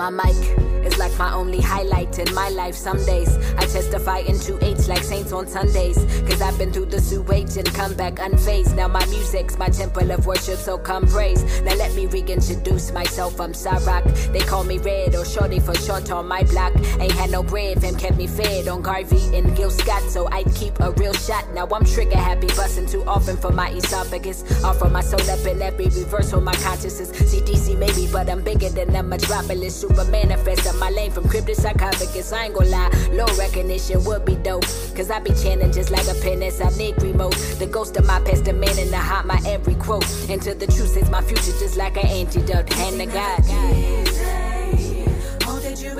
My mic is like my only highlight in my life. Some days I testify in 2H like saints on Sundays. Cause I've been through the sewage and come back unfazed. Now my music's my temple of worship, so come praise. Now let me reintroduce myself. I'm Sa Roc. They call me Red or Shorty for short on my block. Ain't had no bread, fam kept me fed on Garvey and Gil Scott, so I'd keep a real shot. Now I'm trigger happy, busting too often for my esophagus. Offer my soul up in every reverse for my consciousness. CDC maybe, but I'm bigger than a metropolis. Super manifest up my lane from to sarcophagus. I ain't gonna lie, low recognition would be dope. Cause I be chanting just like a pen I need remote. The ghost of my past, the man in my every quote. Into the truth is my future just like an antidote. Hand to God. Oh, did you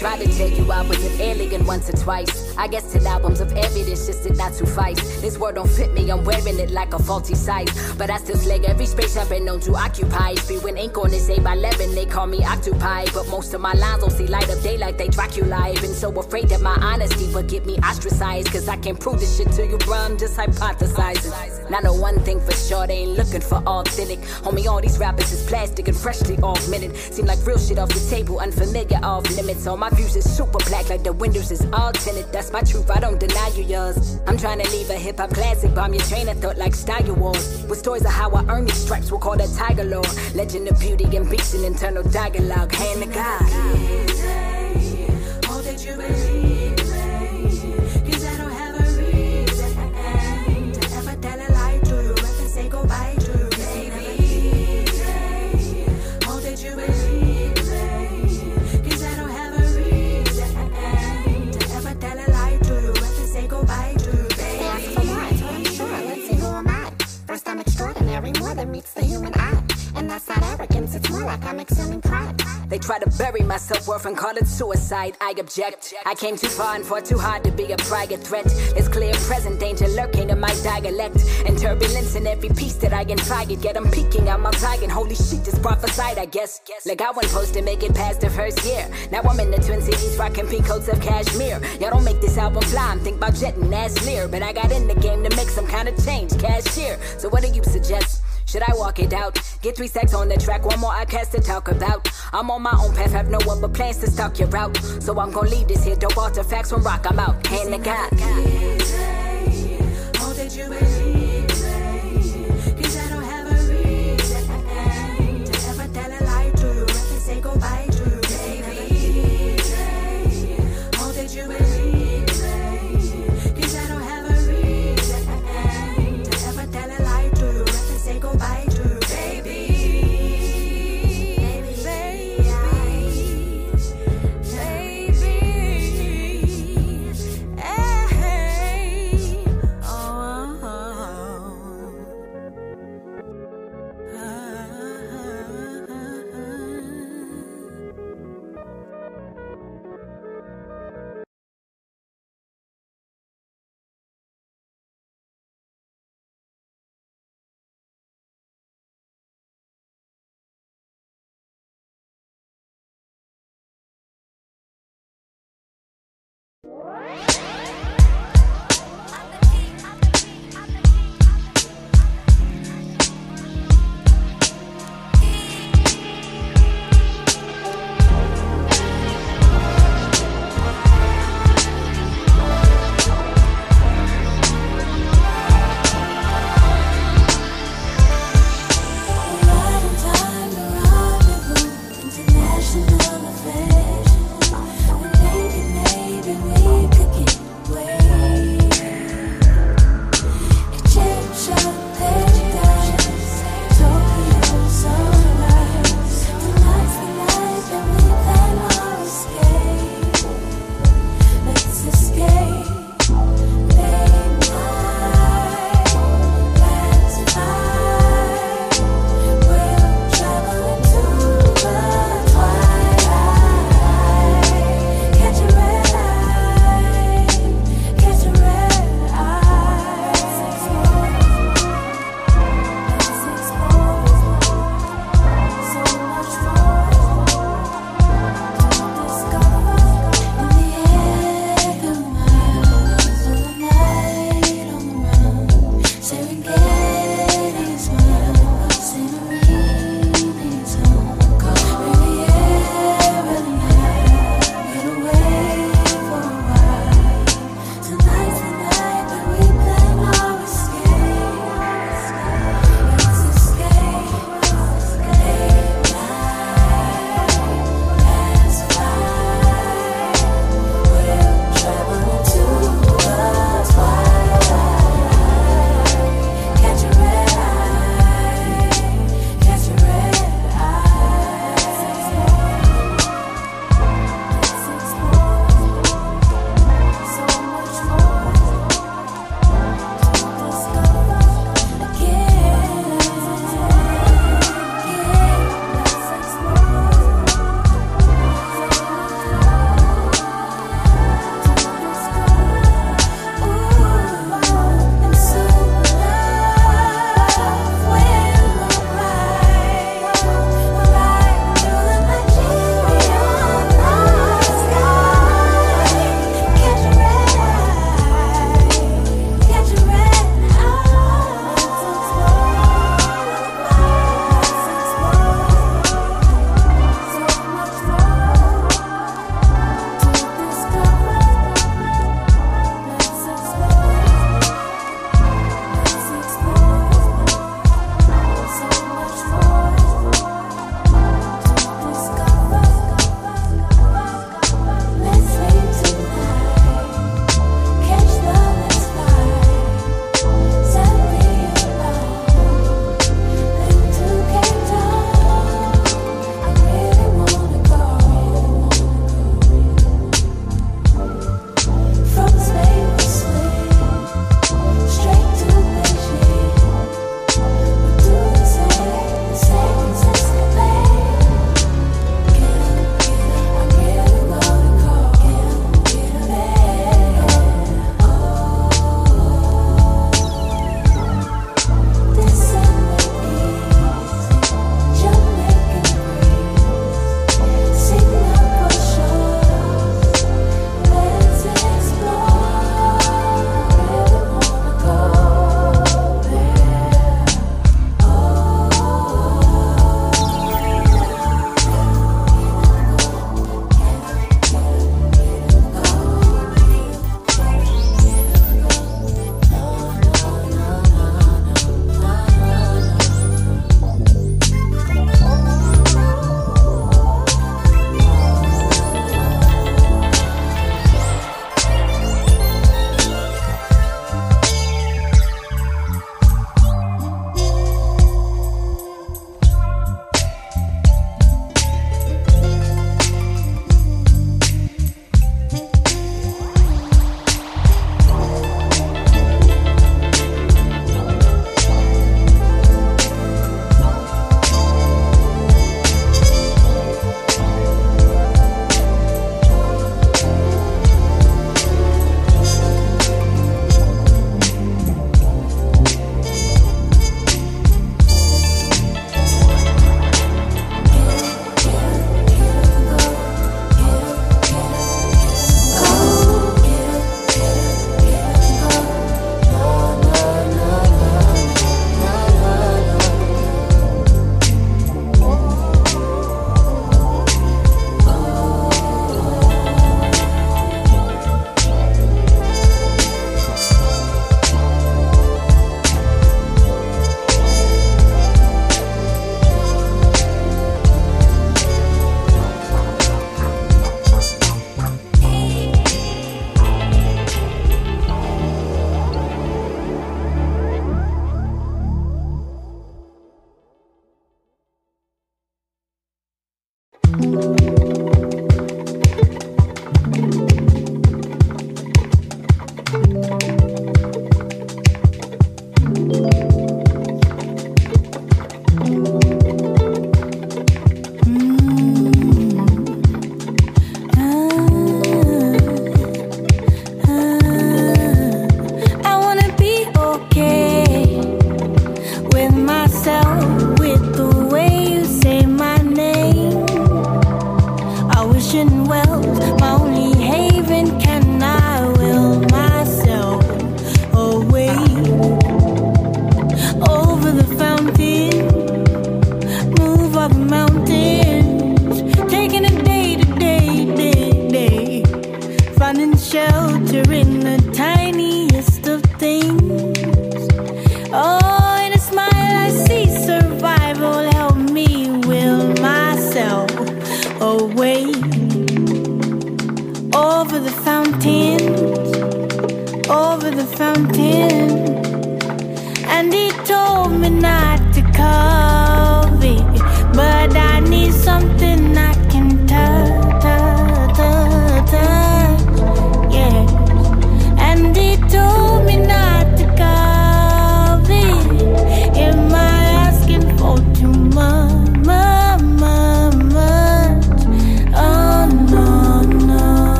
tried to tell you I was an alien once or twice. I guess 10 albums of evidence just did not suffice. This word don't fit me, I'm wearing it like a faulty size. But I still slay every space I've been known to occupy. Spewing ink on this 8 by 11, they call me Octopi. But most of my lines don't see light of day like they Dracula. Been so afraid that my honesty would get me ostracized. Cause I can't prove this shit to you, bro. I'm just hypothesizing. Now, know one thing for sure, they ain't looking for authentic. Homie, all these rappers is plastic and freshly augmented. Seem like real shit off the table, unfamiliar, off limits. All my views is super black, like the windows is all tinted. That's my truth, I don't deny you yours. I'm trying to leave a hip hop classic, bomb your train of thought like Star Wars. With stories of how I earned these stripes, we'll call that Tiger Lore. Legend of beauty and beast and internal dialogue. Hand to God. Oh, did you believe bury my self worth and call it suicide. I object. I came too far and fought too hard to be a private threat. There's clear present danger lurking in my dialect. And turbulence in every piece that I intrigue. Yet I'm peeking out my target. Holy shit, just prophesied, I guess. Like I wasn't supposed to make it past the first year. Now I'm in the Twin Cities rocking pink coats of cashmere. Y'all don't make this album fly. I'm think about jetting that's lear. But I got in the game to make some kind of change. Cashier. So what do you suggest? Should I walk it out? Get three stacks on the track, one more I cast to talk about. I'm on my own path, have no other plans to stalk your route. So I'm gonna leave this here dope artifacts from rock. I'm out. Hand to God. Did you you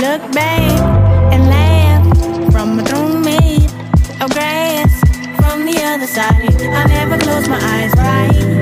look back and laugh from a throne made of grass from the other side. I never close my eyes right,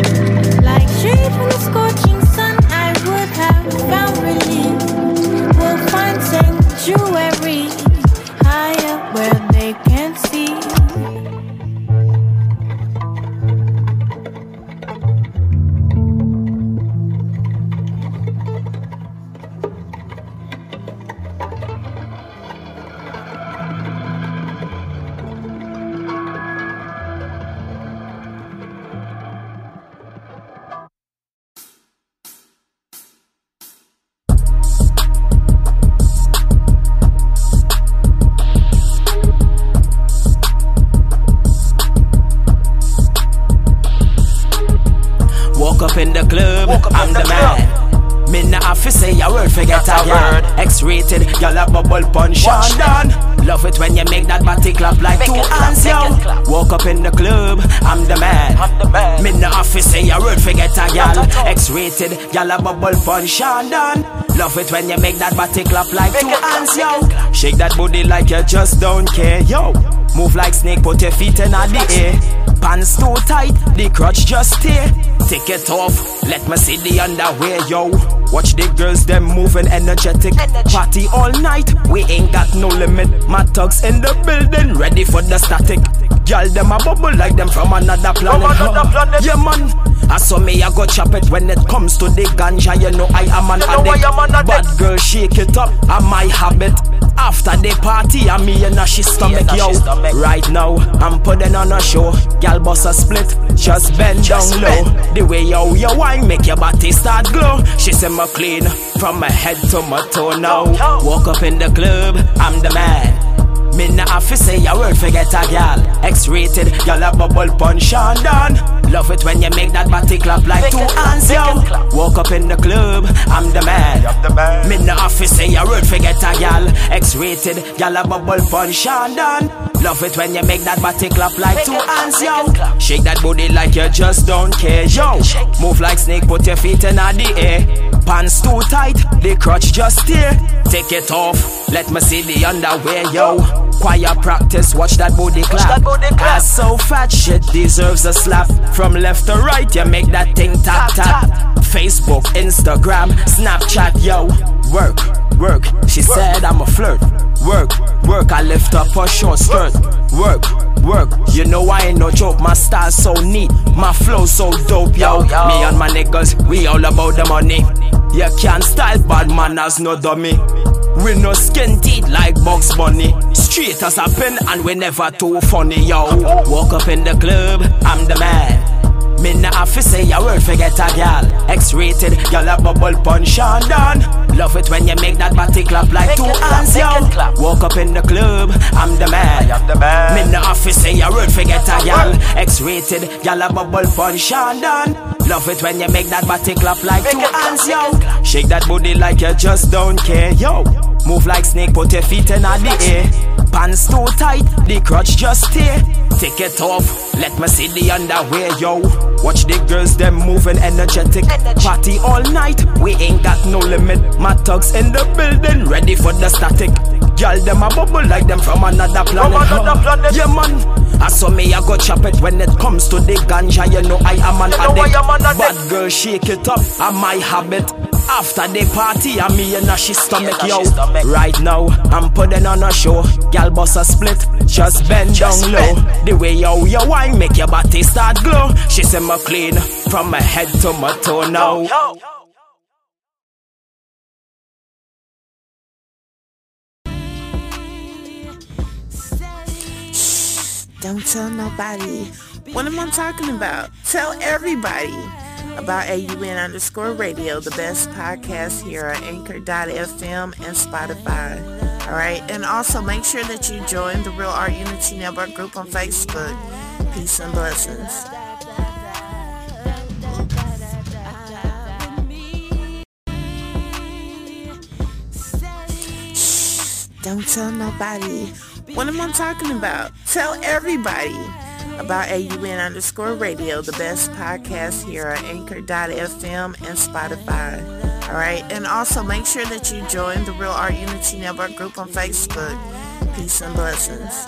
up in the club, I'm the man. Me nah have to say a word, forget a word. X-rated, y'all a bubble punch done. Love it when you make that body clap like two hands, yo. Walk up in the club, I'm the man. Me nah have to say a word, forget a gal. X-rated, y'all a bubble punch and done. Love it when you make that body clap like two hands, yo. Shake that booty like you just don't care, yo. Move like snake, put your feet in the air. Pants too tight, the crotch just stay. Take it off, let me see the underwear, yo. Watch the girls, them moving energetic. Party all night, we ain't got no limit. My thugs in the building, ready for the static. Girl, them a bubble like them from another planet. huh? Yeah, man. I saw me, I go chop it when it comes to the ganja. You know I am an addict. Bad girl, shake it up, I my habit. After the party, I'm me and she stomach, yo. Right now, I'm putting on a show. Gal boss a split, just bend down low. The way yo you wine make your body start glow. She say me clean from my head to my toe now. Walk up in the club, I'm the man. Me nah have to say a word, forget a gal. X-rated, gal a bubble punch and done. Love it when you make that body clap like two hands, yo. Walk up in the club, I'm the man. Me nah have to say a word, forget a gal. X-rated, gal a bubble punch and done. Love it when you make that body clap like two hands, yo. Shake that booty like you just don't care, yo. Move like snake, put your feet in the air. Pants too tight, the crotch just stay. Take it off, let me see the underwear, yo. Choir practice, watch that booty clap. Ass so fat, shit deserves a slap. From left to right, you make that thing tap tap. Facebook, Instagram, Snapchat, yo. Work, work. She said I'm a flirt. Work, work. I lift up her short skirt. Work, work. You know I ain't no joke. My style so neat, my flow so dope, yo. Me and my niggas, we all about the money. You can't style bad manners, no dummy. We no skin like Bugs Bunny. Straight as a pen and we never too funny, yo. Walk up in the club, I'm the man. Me nah have to say a word, forget a gal. X-rated, gal a bubble punch and done. Love it when you make that body clap like Make two hands, yo. clap. Walk up in the club, I'm the man. I am the man. Me nah have to say a word, forget a gal. X-rated, gal a bubble punch and done. Love it when you make that body clap like Make two hands, yo. Shake that booty like you just don't care, yo. Move like snake, put your feet in the air. Pants too tight, the crotch just stay. Take it off, let me see the underwear, yo. Watch the girls, them moving energetic. Party all night, we ain't got no limit. My thugs in the building, ready for the static. Girl, them a bubble like them from another planet. another huh? planet. Yeah, man. I saw me, I go chop it when it comes to the ganja. You know I am an You know I addict. am an addict. Bad girl, shake it up, I my habit. After the party, I'm me in a she stomach, in a yo. Right now, I'm putting on a show. Gal boss a split, just bend Just down bend. low. The way you you wine make your body start glow. She say me clean from my head to my toe now. Yo. Don't tell nobody. What am I talking about? Tell everybody about AUN underscore radio, the best podcast here on Anchor.fm and Spotify. All right. And also make sure that you join the Real Art Unity Network group on Facebook. Peace and blessings. Don't tell nobody. What am I talking about? Tell everybody about AUN underscore radio, the best podcast here on Anchor.fm and Spotify. All right. And also make sure that you join the Real Art Unity Network group on Facebook. Peace and blessings.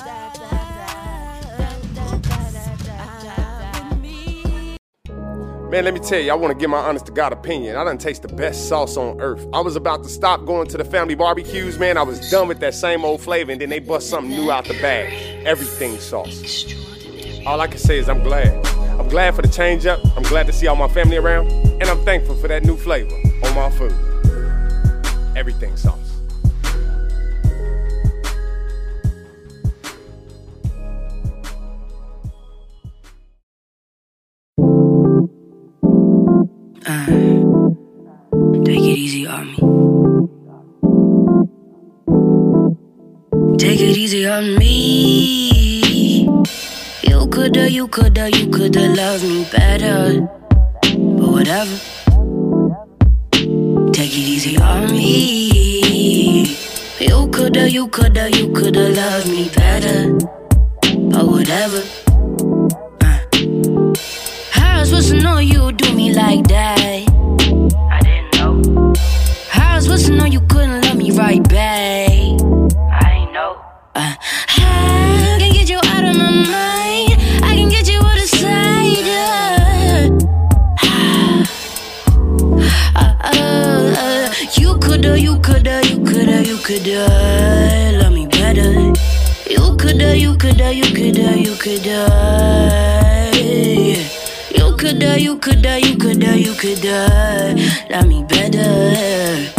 Man, let me tell you, I want to give my honest to God opinion. I done taste the best sauce on earth. I was about to stop going to the family barbecues, man. I was done with that same old flavor, and then they bust something new out the bag. Everything sauce. All I can say is I'm glad. I'm glad for the change up. I'm glad to see all my family around, and I'm thankful for that new flavor on my food. Everything sauce. Uh, take it easy on me. Take it easy on me. You coulda, you coulda, you coulda loved me better. But whatever. Take it easy on me. You coulda, you coulda, you coulda loved me better. But whatever. Uh. How I supposed to know you do me like that? I didn't know. How I supposed to know you couldn't love me right back? I ain't know. Uh, coulda, you coulda, you coulda, you coulda love me better. You coulda, you coulda, you coulda, you coulda. You coulda, you coulda, you coulda, you coulda love me better.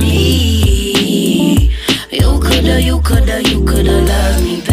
Me. You coulda, you coulda, you coulda loved me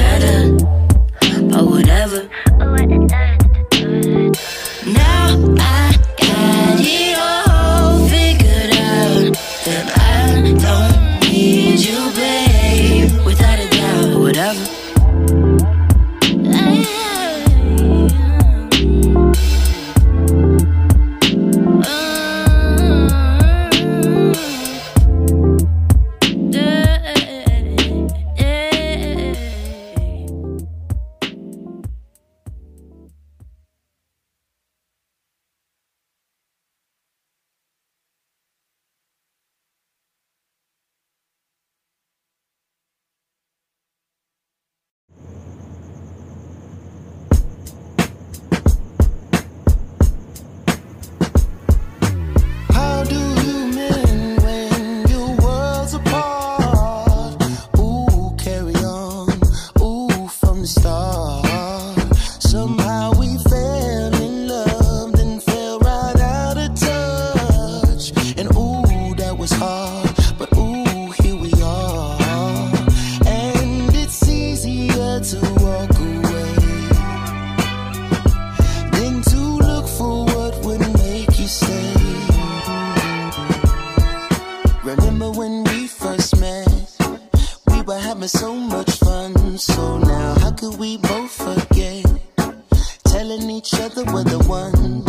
having so much fun. So now, how could we both forget? Telling each other we're the ones?